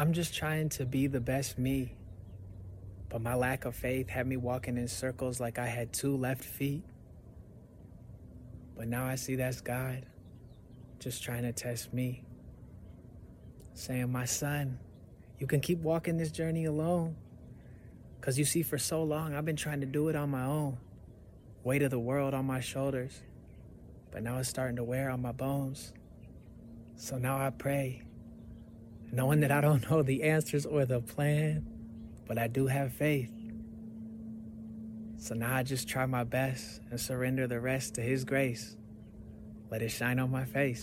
I'm just trying to be the best me. But my lack of faith had me walking in circles like I had two left feet. But now I see that's God just trying to test me. Saying, My son, you can keep walking this journey alone. Because you see, for so long, I've been trying to do it on my own. Weight of the world on my shoulders. But now it's starting to wear on my bones. So now I pray, knowing that I don't know the answers or the plan, but I do have faith. So now I just try my best and surrender the rest to His grace. Let it shine on my face.